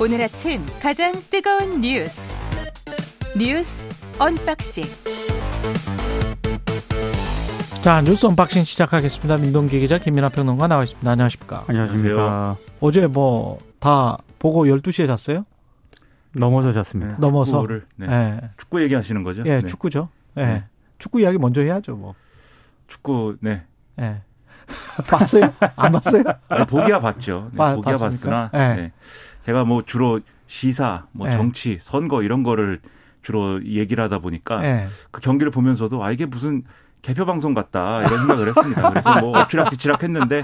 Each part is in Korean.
오늘 아침 가장 뜨거운 뉴스 뉴스 언박싱 자 뉴스 unboxing 시작하겠습니다. 민동기 기자 김민아 평론가 나와 있습니다. 안녕하십니까? 안녕하십니까. 어제 뭐 다 보고 12시에 잤어요? 넘어서 잤습니다. 넘어서 축구를, 네. 예. 축구 얘기하시는 거죠? 예, 네. 축구죠. 예. 네. 축구 이야기 먼저 해야죠, 뭐. 축구 네. 예. 봤어요? 안 봤어요? 아, 보기야 봤죠. 네, 봐- 보기야 봤습니까? 봤으나 네. 네. 제가 뭐 주로 시사, 뭐 네. 정치, 선거 이런 거를 주로 얘기를 하다 보니까 예. 그 경기를 보면서도 아 이게 무슨 개표 방송 같다 이런 생각을 했습니다. 그래서 뭐 엎치락뒤치락 했는데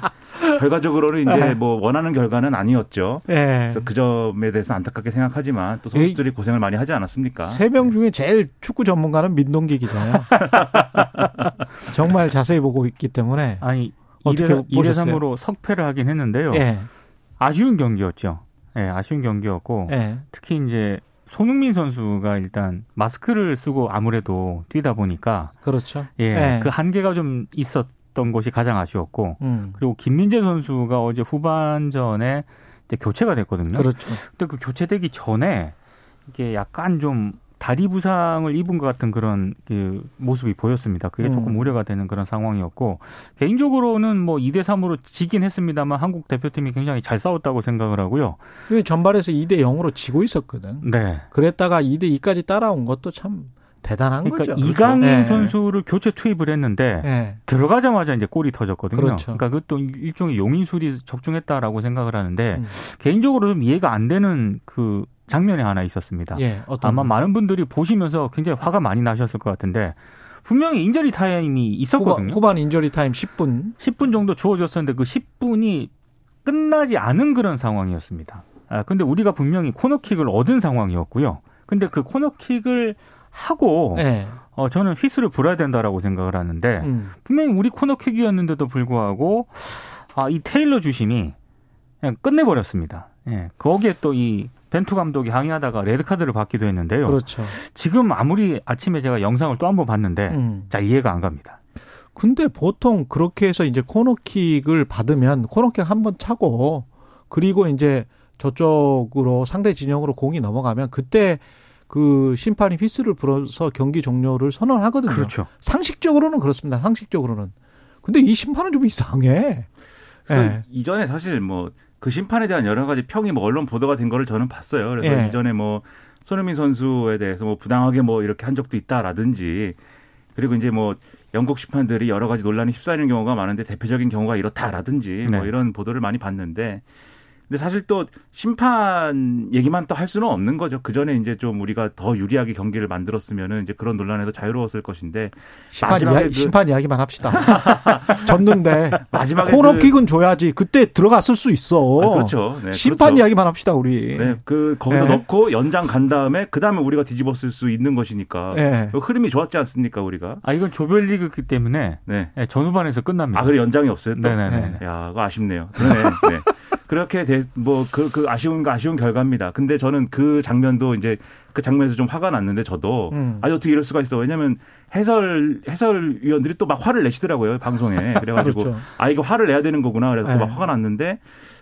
결과적으로는 이제 네. 뭐 원하는 결과는 아니었죠. 예. 그래서 그 점에 대해서 안타깝게 생각하지만 또 선수들이 고생을 많이 하지 않았습니까? 세 명 중에 제일 축구 전문가는 민동기 기자예요. 정말 자세히 보고 있기 때문에. 아니 어떻게 2대, 보셨어요? 3으로 석패를 하긴 했는데요. 예. 아쉬운 경기였죠. 예, 아쉬운 경기였고 예. 특히 이제 손흥민 선수가 일단 마스크를 쓰고 아무래도 뛰다 보니까 그렇죠. 예, 예. 그 한계가 좀 있었던 것이 가장 아쉬웠고 음. 그리고 김민재 선수가 어제 후반전에 교체가 됐거든요. 그렇죠. 근데 그 교체되기 전에 이게 약간 좀 다리 부상을 입은 것 같은 그런 그 모습이 보였습니다. 그게 음. 조금 우려가 되는 그런 상황이었고 개인적으로는 뭐 2대 3으로 지긴 했습니다만 한국 대표팀이 굉장히 잘 싸웠다고 생각을 하고요. 그 전반에서 2대 0으로 지고 있었거든. 네. 그랬다가 2대 2까지 따라온 것도 참 대단한 그러니까 거죠. 이강인 네. 선수를 교체 투입을 했는데 예. 들어가자마자 이제 골이 터졌거든요. 그렇죠. 러니까 그것도 일종의 용인술이 적중했다라고 생각을 하는데 음. 개인적으로 좀 이해가 안 되는 그 장면이 하나 있었습니다. 예. 어떤 아마 많은 분들이 보시면서 굉장히 화가 많이 나셨을 것 같은데 분명히 인저리 타임이 있었거든요. 후반, 후반 인저리 타임 10분. 10분 정도 주어졌었는데 그 10분이 끝나지 않은 그런 상황이었습니다. 아, 근데 우리가 분명히 코너킥을 얻은 상황이었고요. 근데 그 코너킥을 하고 예. 어, 저는 휘슬을 불어야 된다라고 생각을 하는데 음. 분명히 우리 코너킥이었는데도 불구하고 아, 이 테일러 주심이 그냥 끝내버렸습니다. 예, 거기에 또 이 벤투 감독이 항의하다가 레드 카드를 받기도 했는데요. 그렇죠. 지금 아무리 아침에 제가 영상을 또 한 번 봤는데 음. 자 이해가 안 갑니다. 근데 보통 그렇게 해서 이제 코너킥을 받으면 코너킥 한 번 차고 그리고 이제 저쪽으로 상대 진영으로 공이 넘어가면 그때 그 심판이 휘슬을 불어서 경기 종료를 선언하거든요. 그렇죠. 상식적으로는 그렇습니다. 상식적으로는. 근데 이 심판은 좀 이상해. 그래서 예. 이전에 사실 뭐 그 심판에 대한 여러 가지 평이 뭐 언론 보도가 된 거를 저는 봤어요. 그래서 예. 이전에 뭐 손흥민 선수에 대해서 뭐 부당하게 뭐 이렇게 한 적도 있다라든지 그리고 이제 뭐 영국 심판들이 여러 가지 논란이 휩싸이는 경우가 많은데 대표적인 경우가 이렇다라든지 뭐 네. 이런 보도를 많이 봤는데 근데 사실 또 심판 얘기만 또 할 수는 없는 거죠. 그 전에 이제 좀 우리가 더 유리하게 경기를 만들었으면은 이제 그런 논란에도 자유로웠을 것인데 심판, 이야, 그- 심판 이야기만 합시다. 졌는데 마지막에 코너킥은 줘야지. 그때 들어갔을 수 있어. 그, 아, 그렇죠. 네, 심판 그렇죠. 이야기만 합시다 우리. 네, 그 거기다 네. 넣고 연장 간 다음에 그 다음에 우리가 뒤집었을 수 있는 것이니까 예. 그 흐름이 좋았지 않습니까 우리가? 아 이건 조별리그기 때문에 네. 예, 전후반에서 끝납니다. 아 그래 연장이 없어요 또. 네네네. 야, 그거 아쉽네요. 그러네. 네. 그렇게 뭐그 그 아쉬운 거 아쉬운 결과입니다. 근데 저는 그 장면도 이제 그 장면에서 좀 화가 났는데 저도 음. 아니 어떻게 이럴 수가 있어? 왜냐면 해설 해설위원들이 또 막 화를 내시더라고요 방송에. 그래가지고 그렇죠. 아 이거 화를 내야 되는 거구나. 그래서 네. 막 화가 났는데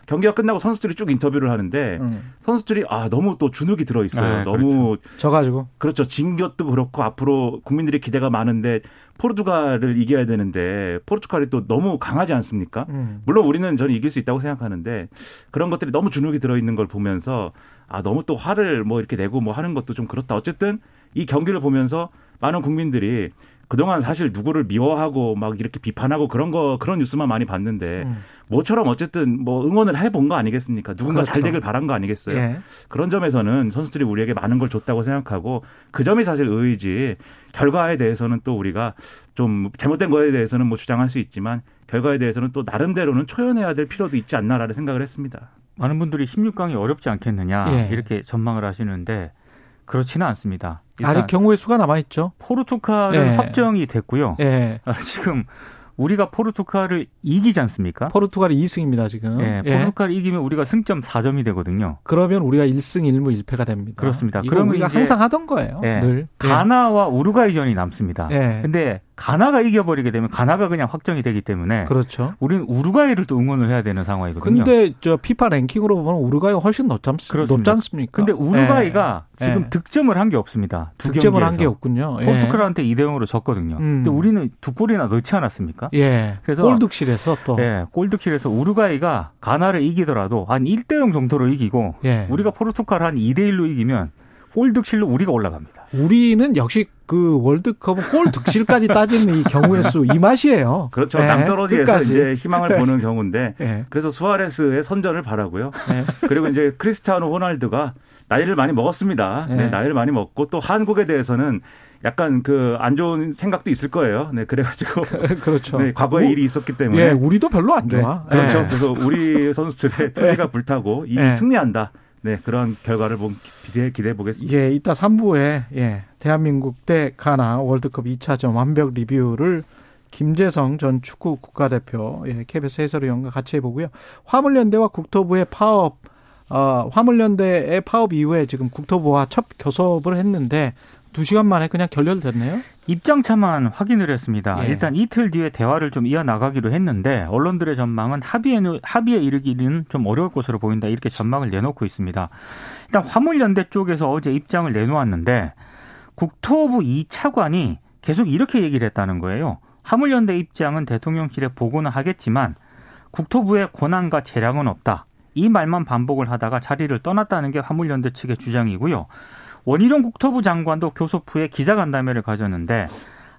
경기가 끝나고 선수들이 쭉 인터뷰를 하는데 음. 선수들이 아 너무 또 주눅이 들어 있어요. 네, 너무 져가지고. 그렇죠. 진 것도 그렇고 앞으로 국민들의 기대가 많은데 포르투갈을 이겨야 되는데 포르투갈이 또 너무 강하지 않습니까? 음. 물론 우리는 저는 이길 수 있다고 생각하는데 그런 것들이 너무 주눅이 들어 있는 걸 보면서 아 너무 또 화를 뭐 이렇게 내고 뭐 하는 것도 좀 그렇다. 어쨌든 이 경기를 보면서 많은 국민들이 그동안 사실 누구를 미워하고 막 이렇게 비판하고 그런 거 그런 뉴스만 많이 봤는데 음. 모처럼 어쨌든 뭐 응원을 해본 거 아니겠습니까? 누군가 잘 그렇죠. 되길 바란 거 아니겠어요? 예. 그런 점에서는 선수들이 우리에게 많은 걸 줬다고 생각하고 그 점이 사실 의의지 결과에 대해서는 또 우리가 좀 잘못된 거에 대해서는 뭐 주장할 수 있지만 결과에 대해서는 또 나름대로는 초연해야 될 필요도 있지 않나라는 생각을 했습니다. 많은 분들이 16강이 어렵지 않겠느냐 예. 이렇게 전망을 하시는데 그렇지는 않습니다. 아직 경우의 수가 남아 있죠. 포르투갈은 예. 확정이 됐고요. 예. 아, 지금 우리가 포르투갈을 이기지 않습니까? 포르투갈이 2승입니다 지금. 예, 예. 포르투갈 이기면 우리가 승점 4점이 되거든요. 그러면 우리가 1승 1무 1패가 됩니다. 그렇습니다. 그러면 우리가 항상 하던 거예요. 예. 늘. 가나와 우루과이전이 남습니다. 예. 근데 가나가 이겨버리게 되면 가나가 그냥 확정이 되기 때문에 그렇죠. 우리는 우루과이를 또 응원을 해야 되는 상황이거든요. 근데 저 피파 랭킹으로 보면 우루과이가 훨씬 높지. 높지 않습니까? 근데 우루과이가 예. 지금 예. 득점을 한 게 없습니다. 두 득점을 한 게. 없군요. 예. 포르투갈한테 2대 0으로 졌거든요. 음. 근데 우리는 두 골이나 넣지 않았습니까? 예. 그래서- 골득실에서 또. 예, 골득실에서 우루과이가 가나를 이기더라도 한 1대 0 정도로 이기고 예. 우리가 포르투갈 한 2대 1로 이기면 골 득실로 우리가 올라갑니다. 우리는 역시 그 월드컵은 골 득실까지 따지는 이 경우의 수 이 맛이에요. 그렇죠. 예, 낭떠러지에서 끝까지. 이제 희망을 보는 경우인데 예. 그래서 수아레스의 선전을 바라고요. 예. 그리고 이제 크리스티아노 호날두가 나이를 많이 먹었습니다. 네, 네. 나이를 많이 먹고 또 한국에 대해서는 약간 그 안 좋은 생각도 있을 거예요. 네, 그래가지고 그렇죠. 네, 과거에 우- 일이 있었기 때문에 예, 우리도 별로 안 네, 좋아. 그렇죠. 예. 그래서 우리 선수들의 투지가 불타고 이 네. 승리한다. 네, 그런 결과를 보- 기대 기대해 보겠습니다. 예, 이따 3부에 예, 대한민국 대 가나 월드컵 2차전 완벽 리뷰를 김재성 전 축구 국가대표 예, KBS 해설위원과 같이 해보고요. 화물연대와 국토부의 파업, 어, 화물연대의 파업 이후에 지금 국토부와 첫 교섭을 했는데 두 시간 만에 그냥 결렬됐네요. 입장차만 확인을 했습니다. 예. 일단 이틀 뒤에 대화를 좀 이어나가기로 했는데 언론들의 전망은 합의에, 합의에 이르기는 좀 어려울 것으로 보인다 이렇게 전망을 내놓고 있습니다. 일단 화물연대 쪽에서 어제 입장을 내놓았는데 국토부 2차관이 계속 이렇게 얘기를 했다는 거예요. 화물연대 입장은 대통령실에 보고는 하겠지만 국토부의 권한과 재량은 없다. 이 말만 반복을 하다가 자리를 떠났다는 게 화물연대 측의 주장이고요. 원희룡 국토부 장관도 교섭 후에 기자간담회를 가졌는데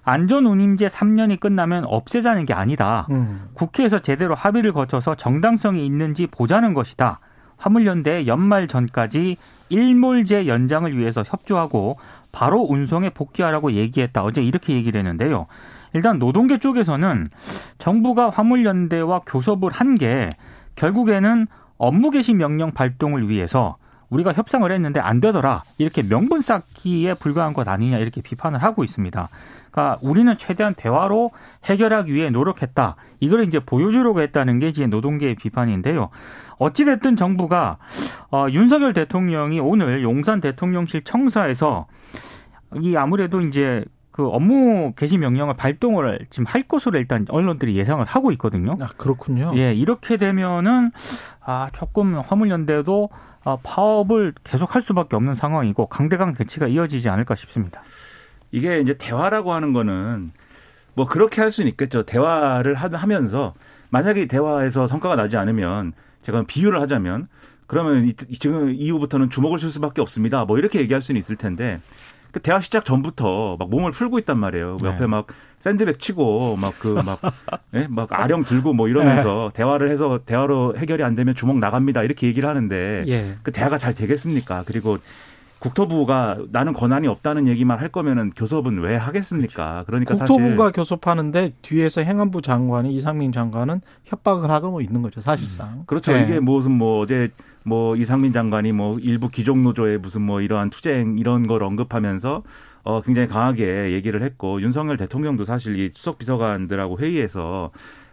안전운임제 3년이 끝나면 없애자는 게 아니다. 음. 국회에서 제대로 합의를 거쳐서 정당성이 있는지 보자는 것이다. 화물연대 연말 전까지 일몰제 연장을 위해서 협조하고 바로 운송에 복귀하라고 얘기했다. 어제 이렇게 얘기를 했는데요. 일단 노동계 쪽에서는 정부가 화물연대와 교섭을 한 게 결국에는 업무 개시 명령 발동을 위해서 우리가 협상을 했는데 안 되더라. 이렇게 명분 쌓기에 불과한 것 아니냐 이렇게 비판을 하고 있습니다. 그러니까 우리는 최대한 대화로 해결하기 위해 노력했다. 이걸 이제 보여주려고 했다는 게 이제 노동계의 비판인데요. 어찌됐든 정부가 어, 윤석열 대통령이 오늘 용산 대통령실 청사에서 이 아무래도 이제 그 업무 개시 명령을 발동을 지금 할 것으로 일단 언론들이 예상을 하고 있거든요. 아, 그렇군요. 예, 이렇게 되면은 아 조금 화물연대도 아, 파업을 계속할 수밖에 없는 상황이고 강대강 대치가 이어지지 않을까 싶습니다. 이게 이제 대화라고 하는 거는 뭐 그렇게 할 수는 있겠죠. 대화를 하- 하면서 만약에 대화에서 성과가 나지 않으면 제가 비유를 하자면 그러면 이- 지금 이후부터는 주먹을 쓸 수밖에 없습니다. 뭐 이렇게 얘기할 수는 있을 텐데 그 대화 시작 전부터 막 몸을 풀고 있단 말이에요. 네. 옆에 막 샌드백 치고 막 그막 예? 막 아령 들고 뭐 이러면서 대화를 해서 대화로 해결이 안 되면 주먹 나갑니다. 이렇게 얘기를 하는데 예. 그 대화가 잘 되겠습니까? 그리고 국토부가 나는 권한이 없다는 얘기만 할 거면은 교섭은 왜 하겠습니까? 그러니까 국토부가 사실 교섭하는데 뒤에서 행안부 장관이 이상민 장관은 협박을 하고 있는 거죠 사실상. 그렇죠. 예. 이게 무슨 뭐 어제 뭐 이상민 장관이 뭐 일부 기종 노조의 무슨 뭐 이러한 투쟁 이런 걸 언급하면서 어 굉장히 강하게 얘기를 했고 윤석열 대통령도 사실 이 수석 비서관들하고 회의에서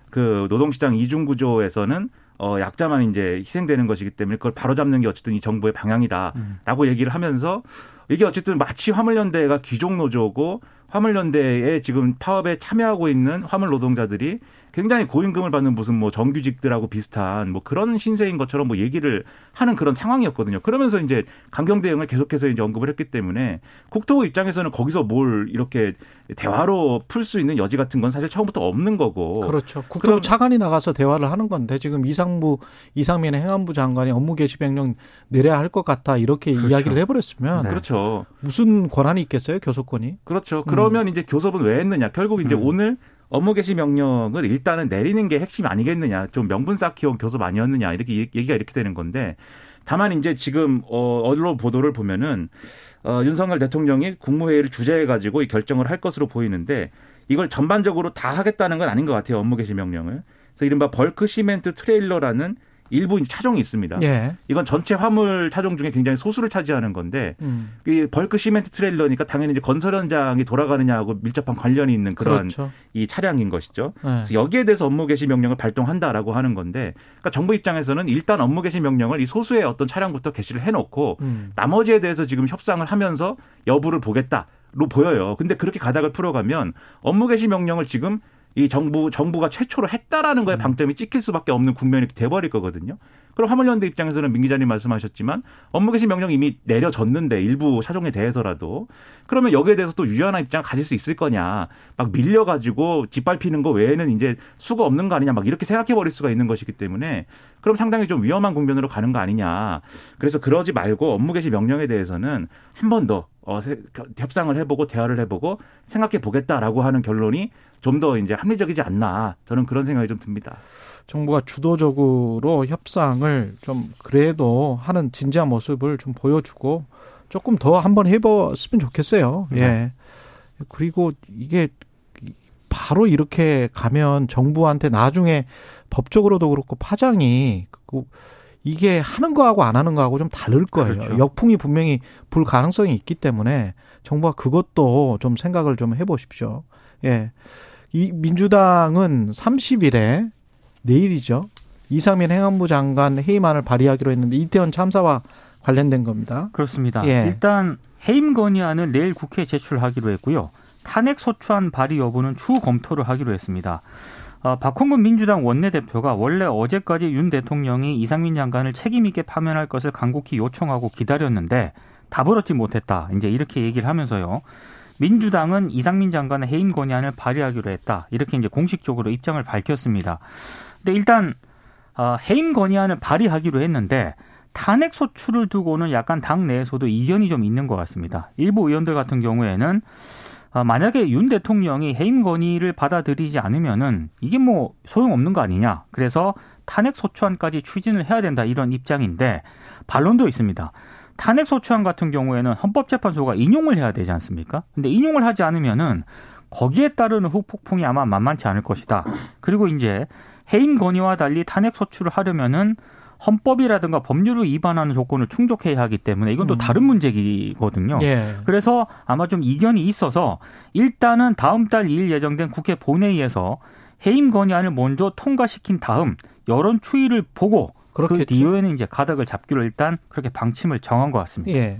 그 노동시장 이중 구조에서는 어 약자만 이제 희생되는 것이기 때문에 그걸 바로잡는 게 어쨌든 이 정부의 방향이다라고 얘기를 하면서 이게 어쨌든 마치 화물연대가 귀족 노조고 화물연대에 지금 파업에 참여하고 있는 화물 노동자들이 굉장히 고임금을 받는 무슨 뭐 정규직들하고 비슷한 뭐 그런 신세인 것처럼 뭐 얘기를 하는 그런 상황이었거든요. 그러면서 이제 강경 대응을 계속해서 이제 언급을 했기 때문에 국토부 입장에서는 거기서 뭘 이렇게 대화로 풀 수 있는 여지 같은 건 사실 처음부터 없는 거고. 그렇죠. 국토부 차관이 나가서 대화를 하는 건데 지금 이상부 이상민 행안부 장관이 업무 개시 명령 내려야 할 것 같다 이렇게 그렇죠. 이야기를 해버렸으면 네. 그렇죠. 무슨 권한이 있겠어요 교섭권이? 그렇죠. 그러면 이제 교섭은 왜 했느냐? 결국 이제 음. 오늘 업무 개시 명령을 일단은 내리는 게 핵심 아니겠느냐? 좀 명분 쌓기용 교섭 아니었느냐? 이렇게 얘- 얘기가 이렇게 되는 건데 다만 이제 지금 어 언론 보도를 보면은 어 윤석열 대통령이 국무회의를 주재해 가지고 이 결정을 할 것으로 보이는데 이걸 전반적으로 다 하겠다는 건 아닌 것 같아요. 업무 개시 명령을. 그래서 이른바 벌크 시멘트 트레일러라는 일부 차종이 있습니다. 예. 이건 전체 화물 차종 중에 굉장히 소수를 차지하는 건데 음. 이 벌크 시멘트 트레일러니까 당연히 이제 건설 현장이 돌아가느냐하고 밀접한 관련이 있는 그런 그렇죠. 이 차량인 것이죠. 예. 그래서 여기에 대해서 업무 개시 명령을 발동한다라고 하는 건데, 그러니까 정부 입장에서는 일단 업무 개시 명령을 이 소수의 어떤 차량부터 개시를 해놓고 음. 나머지에 대해서 지금 협상을 하면서 여부를 보겠다. 보여요. 근데 그렇게 가닥을 풀어가면 업무 개시 명령을 지금 이 정부 정부가 최초로 했다라는 거에 음. 방점이 찍힐 수밖에 없는 국면이 돼버릴 거거든요. 그럼 화물연대 입장에서는 민 기자님 말씀하셨지만 업무 개시 명령 이미 내려졌는데 일부 차종에 대해서라도 그러면 여기에 대해서 또 유연한 입장 가질 수 있을 거냐? 막 밀려가지고 짓밟히는 거 외에는 이제 수가 없는 거 아니냐? 막 이렇게 생각해 버릴 수가 있는 것이기 때문에 그럼 상당히 좀 위험한 국면으로 가는 거 아니냐? 그래서 그러지 말고 업무 개시 명령에 대해서는 한 번 더 어, 협상을 해보고 대화를 해보고 생각해 보겠다라고 하는 결론이 좀 더 이제 합리적이지 않나 저는 그런 생각이 좀 듭니다. 정부가 주도적으로 협상을 좀 그래도 하는 진지한 모습을 좀 보여주고 조금 더 한번 해봤으면 좋겠어요. 네. 예. 그리고 이게 바로 이렇게 가면 정부한테 나중에 법적으로도 그렇고 파장이 이게 하는 거하고 안 하는 거하고 좀 다를 거예요. 그렇죠. 역풍이 분명히 불 가능성이 있기 때문에 정부가 그것도 좀 생각을 좀 해보십시오. 예. 이 민주당은 30일에 내일이죠. 이상민 행안부 장관 해임안을 발의하기로 했는데 이태원 참사와 관련된 겁니다. 그렇습니다. 예. 일단 해임 건의안은 내일 국회에 제출하기로 했고요. 탄핵 소추안 발의 여부는 추후 검토를 하기로 했습니다. 어, 박홍근 민주당 원내대표가 원래 어제까지 윤 대통령이 이상민 장관을 책임있게 파면할 것을 간곡히 요청하고 기다렸는데 답을 얻지 못했다. 이제 이렇게 얘기를 하면서요. 민주당은 이상민 장관의 해임 건의안을 발의하기로 했다. 이렇게 이제 공식적으로 입장을 밝혔습니다. 근데 일단 어, 해임 건의안을 발의하기로 했는데 탄핵 소추를 두고는 약간 당 내에서도 이견이 좀 있는 것 같습니다. 일부 의원들 같은 경우에는 어, 만약에 윤 대통령이 해임 건의를 받아들이지 않으면은 이게 뭐 소용없는 거 아니냐. 그래서 탄핵 소추안까지 추진을 해야 된다 이런 입장인데 반론도 있습니다. 탄핵 소추안 같은 경우에는 헌법재판소가 인용을 해야 되지 않습니까? 근데 인용을 하지 않으면은 거기에 따르는 후폭풍이 아마 만만치 않을 것이다. 그리고 이제 해임 건의와 달리 탄핵 소추를 하려면은 헌법이라든가 법률을 위반하는 조건을 충족해야 하기 때문에 이건 또 음. 다른 문제이거든요. 예. 그래서 아마 좀 이견이 있어서 일단은 다음 달 2일 예정된 국회 본회의에서 해임 건의안을 먼저 통과시킨 다음 여론 추이를 보고 그 그렇겠죠. 그 뒤에는 이제 가닥을 잡기로 일단 그렇게 방침을 정한 것 같습니다. 예.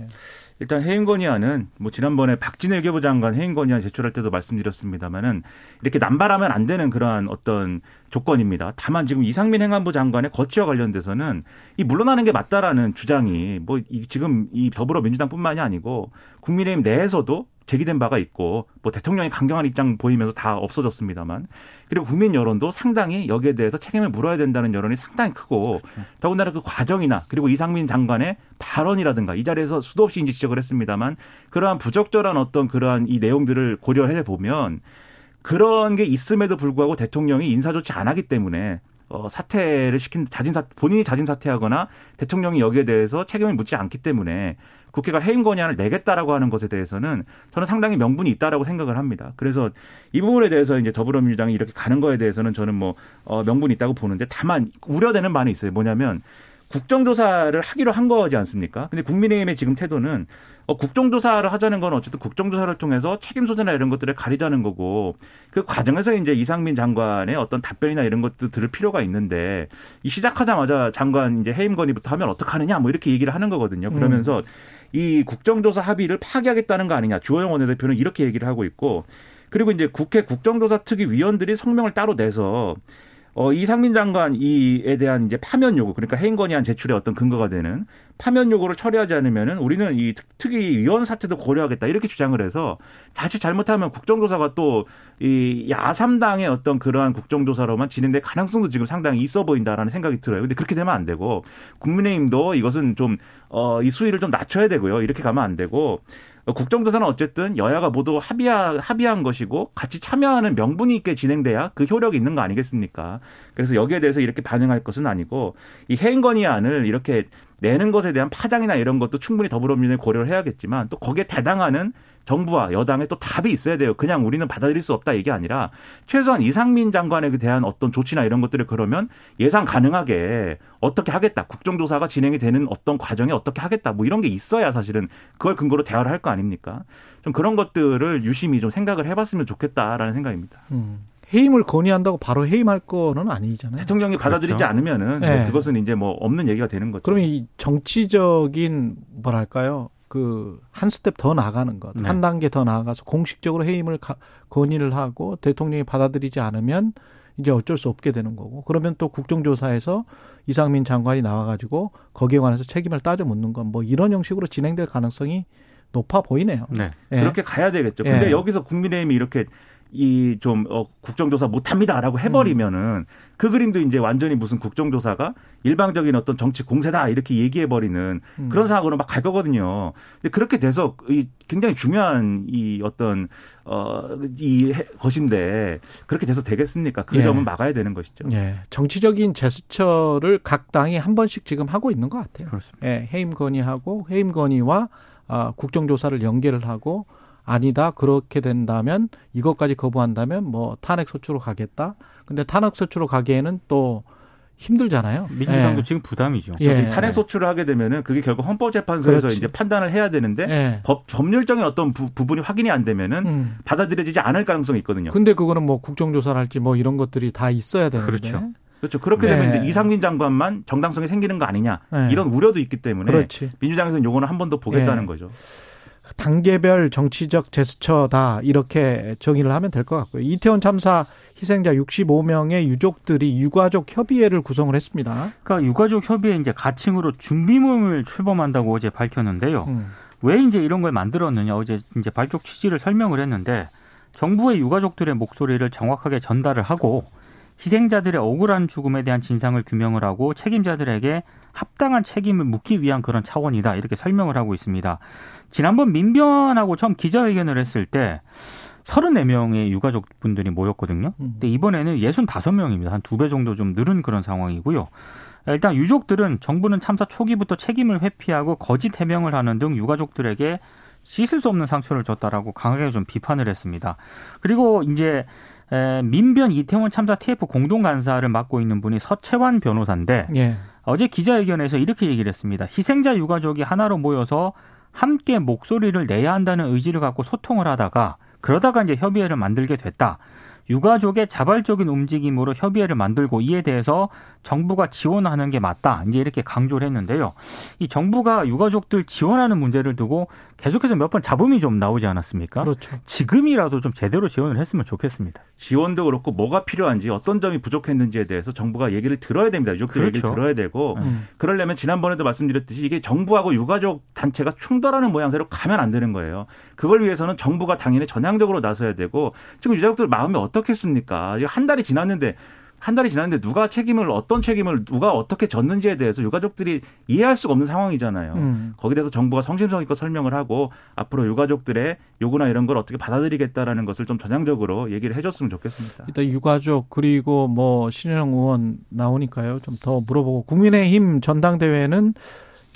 일단 해임 건의안은 뭐 지난번에 박진애 외교부 장관 해임 건의안 제출할 때도 말씀드렸습니다마는 이렇게 남발하면 안 되는 그러한 어떤 조건입니다. 다만 지금 이상민 행안부 장관의 거취와 관련돼서는 이 물러나는 게 맞다라는 주장이 뭐 지금 이 더불어민주당뿐만이 아니고 국민의힘 내에서도 제기된 바가 있고 뭐 대통령이 강경한 입장 보이면서 다 없어졌습니다만 그리고 국민 여론도 상당히 여기에 대해서 책임을 물어야 된다는 여론이 상당히 크고 그렇죠. 더군다나 그 과정이나 그리고 이상민 장관의 발언이라든가 이 자리에서 수도 없이 이제 지적을 했습니다만 그러한 부적절한 어떤 그러한 이 내용들을 고려해 보면 그런 게 있음에도 불구하고 대통령이 인사 조치 안 하기 때문에 어, 사퇴를 시킨 자진 사 본인이 자진 사퇴하거나 대통령이 여기에 대해서 책임을 묻지 않기 때문에 국회가 해임 건의안을 내겠다라고 하는 것에 대해서는 저는 상당히 명분이 있다라고 생각을 합니다. 그래서 이 부분에 대해서 이제 더불어민주당이 이렇게 가는 거에 대해서는 저는 뭐 어, 명분이 있다고 보는데 다만 우려되는 바는 있어요. 뭐냐면 국정조사를 하기로 한 거지 않습니까? 근데 국민의힘의 지금 태도는 어, 국정조사를 하자는 건 어쨌든 국정조사를 통해서 책임 소재나 이런 것들을 가리자는 거고 그 과정에서 이제 이상민 장관의 어떤 답변이나 이런 것도 들을 필요가 있는데 이 시작하자마자 장관 이제 해임 건의부터 하면 어떡하느냐 뭐 이렇게 얘기를 하는 거거든요. 그러면서 음. 이 국정조사 합의를 파기하겠다는 거 아니냐. 주호영 원내대표는 이렇게 얘기를 하고 있고 그리고 이제 국회 국정조사 특위 위원들이 성명을 따로 내서 어, 이상민 장관 이에 대한 이제 파면 요구, 그러니까 해임 건의안 제출의 어떤 근거가 되는 파면 요구를 처리하지 않으면은 우리는 이 특위 위원 사태도 고려하겠다 이렇게 주장을 해서 자칫 잘못하면 국정조사가 또 이 야삼당의 어떤 그러한 국정조사로만 진행될 가능성도 지금 상당히 있어 보인다라는 생각이 들어요. 근데 그렇게 되면 안 되고 국민의힘도 이것은 좀 어, 이 수위를 좀 낮춰야 되고요. 이렇게 가면 안 되고 국정조사는 어쨌든 여야가 모두 합의하, 합의한 것이고 같이 참여하는 명분이 있게 진행돼야 그 효력이 있는 거 아니겠습니까? 그래서 여기에 대해서 이렇게 반응할 것은 아니고 이 해임건의안을 이렇게 내는 것에 대한 파장이나 이런 것도 충분히 더불어민주당이 고려를 해야겠지만 또 거기에 대당하는 정부와 여당의 또 답이 있어야 돼요. 그냥 우리는 받아들일 수 없다 이게 아니라 최소한 이상민 장관에 대한 어떤 조치나 이런 것들을 그러면 예상 가능하게 어떻게 하겠다. 국정조사가 진행이 되는 어떤 과정에 어떻게 하겠다. 뭐 이런 게 있어야 사실은 그걸 근거로 대화를 할 거 아닙니까? 좀 그런 것들을 유심히 좀 생각을 해봤으면 좋겠다라는 생각입니다. 음. 해임을 건의한다고 바로 해임할 거는 아니잖아요. 대통령이 그렇죠. 받아들이지 않으면은 네. 뭐 그것은 이제 뭐 없는 얘기가 되는 거죠. 그러면 이 정치적인 뭐랄까요? 그 한 스텝 더 나가는 것, 네. 한 단계 더 나아가서 공식적으로 해임을 가- 건의를 하고 대통령이 받아들이지 않으면 이제 어쩔 수 없게 되는 거고 그러면 또 국정조사에서 이상민 장관이 나와가지고 거기에 관해서 책임을 따져 묻는 건 뭐 이런 형식으로 진행될 가능성이 높아 보이네요. 네. 예. 그렇게 가야 되겠죠. 근데 예. 여기서 국민의힘이 이렇게 이좀 어, 국정조사 못합니다라고 해버리면은 그 그림도 이제 완전히 무슨 국정조사가 일방적인 어떤 정치 공세다 이렇게 얘기해버리는 음. 그런 상황으로 막 갈 거거든요. 근데 그렇게 돼서 이 굉장히 중요한 이 어떤 어이 것인데 그렇게 돼서 되겠습니까? 그 예. 점은 막아야 되는 것이죠. 예, 정치적인 제스처를 각 당이 한 번씩 지금 하고 있는 것 같아요. 그렇습니다. 예, 해임 건의하고 해임 건의와 아, 국정조사를 연계를 하고 아니다 그렇게 된다면 이것까지 거부한다면 뭐 탄핵 소추로 가겠다. 근데 탄핵 소추로 가기에는 또 힘들잖아요. 민주당도 예. 지금 부담이죠. 예. 탄핵 소추를 하게 되면은 그게 결국 헌법재판소에서 그렇지. 이제 판단을 해야 되는데 예. 법 법률적인 어떤 부, 분이 확인이 안 되면은 음. 받아들여지지 않을 가능성이 있거든요. 근데 그거는 뭐 국정조사를 할지 뭐 이런 것들이 다 있어야 되는데. 그렇죠. 그렇죠. 그렇게 네. 되면 이제 이상민 장관만 정당성이 생기는 거 아니냐 네. 이런 우려도 있기 때문에 그렇지. 민주당에서는 요거는 한 번 더 보겠다는 예. 거죠. 단계별 정치적 제스처다 이렇게 정의를 하면 될 것 같고요. 이태원 참사 희생자 65명의 유족들이 유가족 협의회를 구성을 했습니다. 그러니까 유가족 협의회 이제 가칭으로 준비 모임을 출범한다고 어제 밝혔는데요. 음. 왜 이제 이런 걸 만들었느냐 어제 이제 발족 취지를 설명을 했는데 정부의 유가족들의 목소리를 정확하게 전달을 하고 희생자들의 억울한 죽음에 대한 진상을 규명을 하고 책임자들에게 합당한 책임을 묻기 위한 그런 차원이다 이렇게 설명을 하고 있습니다. 지난번 민변하고 처음 기자회견을 했을 때 34명의 유가족분들이 모였거든요. 음. 근데 이번에는 65명입니다. 한 두 배 정도 좀 늘은 그런 상황이고요. 일단 유족들은 정부는 참사 초기부터 책임을 회피하고 거짓 해명을 하는 등 유가족들에게 씻을 수 없는 상처를 줬다라고 강하게 좀 비판을 했습니다. 그리고 이제 에, 민변 이태원 참사 TF 공동 간사를 맡고 있는 분이 서채환 변호사인데 예. 어제 기자회견에서 이렇게 얘기를 했습니다. 희생자 유가족이 하나로 모여서 함께 목소리를 내야 한다는 의지를 갖고 소통을 하다가 그러다가 이제 협의회를 만들게 됐다. 유가족의 자발적인 움직임으로 협의회를 만들고 이에 대해서 정부가 지원하는 게 맞다. 이제 이렇게 강조를 했는데요. 이 정부가 유가족들 지원하는 문제를 두고 계속해서 몇 번 잡음이 좀 나오지 않았습니까? 그렇죠. 지금이라도 좀 제대로 지원을 했으면 좋겠습니다. 지원도 그렇고 뭐가 필요한지 어떤 점이 부족했는지에 대해서 정부가 얘기를 들어야 됩니다. 유족들 얘기를 그렇죠. 들어야 되고 음. 그러려면 지난번에도 말씀드렸듯이 이게 정부하고 유가족 단체가 충돌하는 모양새로 가면 안 되는 거예요. 그걸 위해서는 정부가 당연히 전향적으로 나서야 되고 지금 유가족들 마음이 어 떻겠습니까? 이거 한 달이 지났는데 한 달이 지났는데 누가 책임을 어떤 책임을 누가 어떻게 졌는지에 대해서 유가족들이 이해할 수가 없는 상황이잖아요. 음. 거기에 대해서 정부가 성심성의껏 설명을 하고 앞으로 유가족들의 요구나 이런 걸 어떻게 받아들이겠다라는 것을 좀 전향적으로 얘기를 해줬으면 좋겠습니다. 일단 유가족 그리고 뭐 신현영 의원 나오니까요. 좀 더 물어보고 국민의힘 전당대회는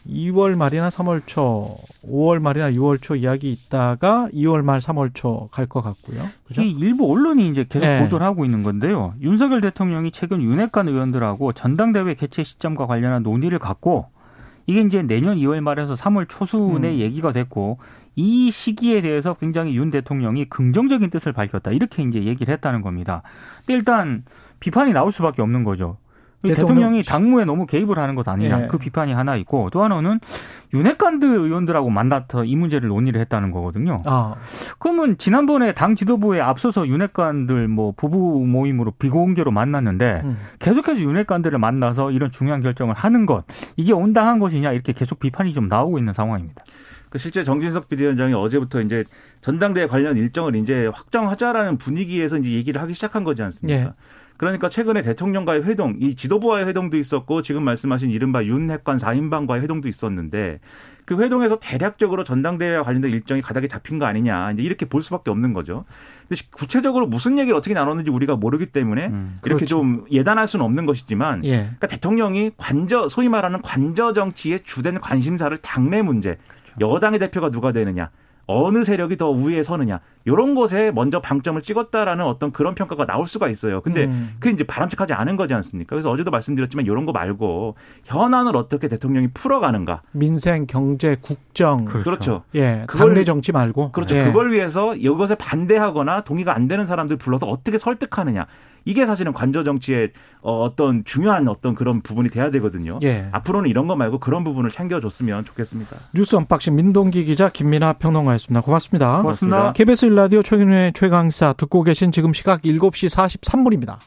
2월 말이나 3월 초, 5월 말이나 6월 초 이야기 있다가 2월 말 3월 초 갈 것 같고요. 그죠? 이 일부 언론이 이제 계속 네. 보도를 하고 있는 건데요. 윤석열 대통령이 최근 윤핵관 의원들하고 전당대회 개최 시점과 관련한 논의를 갖고 이게 이제 내년 2월 말에서 3월 초순에 음. 얘기가 됐고 이 시기에 대해서 굉장히 윤 대통령이 긍정적인 뜻을 밝혔다. 이렇게 이제 얘기를 했다는 겁니다. 근데 일단 비판이 나올 수밖에 없는 거죠. 이 대통령- 대통령 이 당무에 너무 개입을 하는 것 아니냐. 예. 그 비판이 하나 있고 또 하나는 윤핵관들 의원들하고 만나서 이 문제를 논의를 했다는 거거든요. 아, 그러면 지난번에 당 지도부에 앞서서 윤핵관들 뭐 부부 모임으로 비공개로 만났는데 음. 계속해서 윤핵관들을 만나서 이런 중요한 결정을 하는 것 이게 온당한 것이냐 이렇게 계속 비판이 좀 나오고 있는 상황입니다. 그 실제 정진석 비대위원장이 어제부터 이제 전당대회 관련 일정을 이제 확정하자라는 분위기에서 이제 얘기를 하기 시작한 거지 않습니까? 예. 그러니까 최근에 대통령과의 회동, 이 지도부와의 회동도 있었고 지금 말씀하신 이른바 윤핵관 4인방과의 회동도 있었는데 그 회동에서 대략적으로 전당대회와 관련된 일정이 가닥이 잡힌 거 아니냐 이제 이렇게 볼 수밖에 없는 거죠. 근데 구체적으로 무슨 얘기를 어떻게 나눴는지 우리가 모르기 때문에 음, 이렇게 그렇죠. 좀 예단할 수는 없는 것이지만 예. 그러니까 대통령이 관저 소위 말하는 관저 정치의 주된 관심사를 당내 문제, 여당의 대표가 누가 되느냐, 어느 세력이 더 우위에 서느냐 이런 것에 먼저 방점을 찍었다라는 어떤 그런 평가가 나올 수가 있어요. 근데 음. 그게 이제 바람직하지 않은 거지 않습니까? 그래서 어제도 말씀드렸지만 이런 거 말고 현안을 어떻게 대통령이 풀어가는가. 민생, 경제, 국정. 그렇죠. 그렇죠. 예. 그걸- 당내 정치 말고. 그렇죠. 예. 그걸 위해서 이것에 반대하거나 동의가 안 되는 사람들 불러서 어떻게 설득하느냐. 이게 사실은 관저 정치의 어, 어떤 중요한 어떤 그런 부분이 돼야 되거든요. 예. 앞으로는 이런 거 말고 그런 부분을 챙겨줬으면 좋겠습니다. 뉴스 unboxing 민동기 기자 김민아 평론가였습니다. 고맙습니다. 고맙습니다. KBS 일라디오 최경영의 최강시사 듣고 계신 지금 시각 7시 43분입니다.